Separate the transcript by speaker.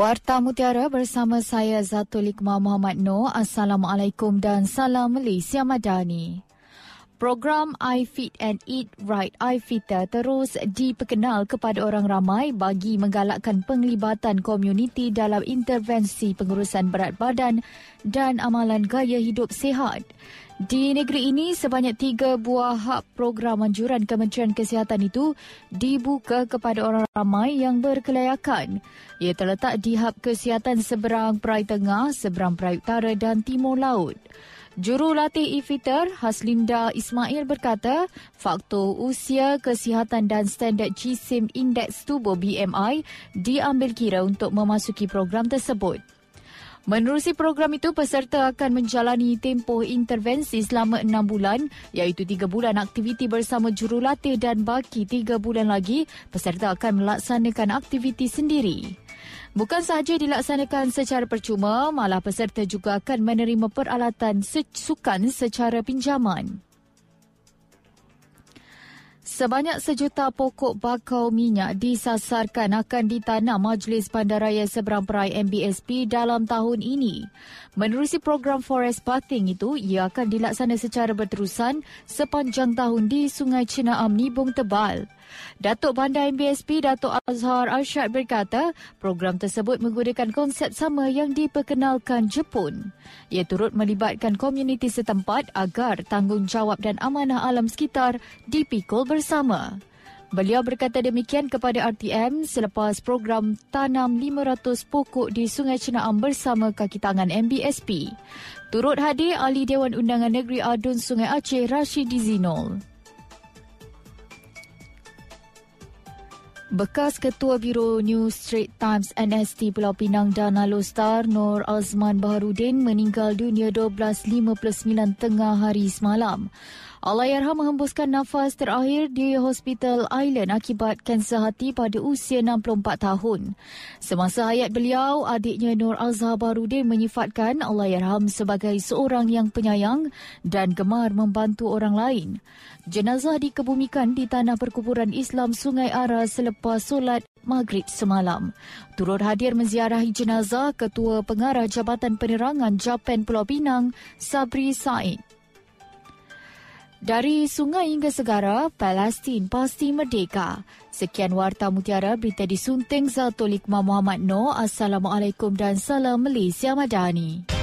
Speaker 1: Warta Mutiara bersama saya Zatul Iqmah Muhammad Noor. Assalamualaikum dan salam Malaysia Madani. Program I Fit and Eat Right I Fitter terus diperkenal kepada orang ramai bagi menggalakkan penglibatan komuniti dalam intervensi pengurusan berat badan dan amalan gaya hidup sihat. Di negeri ini, sebanyak tiga buah hak program anjuran Kementerian Kesihatan itu dibuka kepada orang ramai yang berkelayakan. Ia terletak di hub kesihatan seberang Perai Tengah, seberang Perai Utara dan Timur Laut. Jurulatih e-fitter Haslinda Ismail berkata, faktor usia, kesihatan dan standard jisim indeks tubuh BMI diambil kira untuk memasuki program tersebut. Menerusi program itu, peserta akan menjalani tempoh intervensi selama enam bulan iaitu tiga bulan aktiviti bersama jurulatih dan baki tiga bulan lagi, peserta akan melaksanakan aktiviti sendiri. Bukan sahaja dilaksanakan secara percuma, malah peserta juga akan menerima peralatan sukan secara pinjaman. Sebanyak sejuta pokok bakau minyak disasarkan akan ditanam Majlis Bandaraya Seberang Perai MBSP dalam tahun ini. Menerusi program Forest Bathing itu, ia akan dilaksana secara berterusan sepanjang tahun di Sungai Cinaam Nibung Tebal. Datuk Bandar MBSP Datuk Azhar Arsyad berkata, program tersebut menggunakan konsep sama yang diperkenalkan Jepun. Ia turut melibatkan komuniti setempat agar tanggungjawab dan amanah alam sekitar dipikul bersama. Beliau berkata demikian kepada RTM selepas program tanam 500 pokok di Sungai Cinaam bersama kaki tangan MBSP. Turut hadir Ahli Dewan Undangan Negeri Adun Sungai Aceh Rashidi Zinol. Bekas Ketua Biro New Straits Times NST Pulau Pinang dan Alostar Nur Azman Baharudin meninggal dunia 12.59 tengah hari semalam. Allahyarham menghembuskan nafas terakhir di Hospital Island akibat kanser hati pada usia 64 tahun. Semasa hayat beliau, adiknya Nur Azhar Barudin menyifatkan Allahyarham sebagai seorang yang penyayang dan gemar membantu orang lain. Jenazah dikebumikan di tanah perkuburan Islam Sungai Ara selepas solat maghrib semalam. Turut hadir menziarahi jenazah Ketua Pengarah Jabatan Penerangan Japan Pulau Pinang, Sabri Said. Dari sungai hingga segara, Palestin pasti merdeka. Sekian Warta Mutiara, berita disunting Zatulik Muhammad Noor. Assalamualaikum dan salam Malaysia Madani.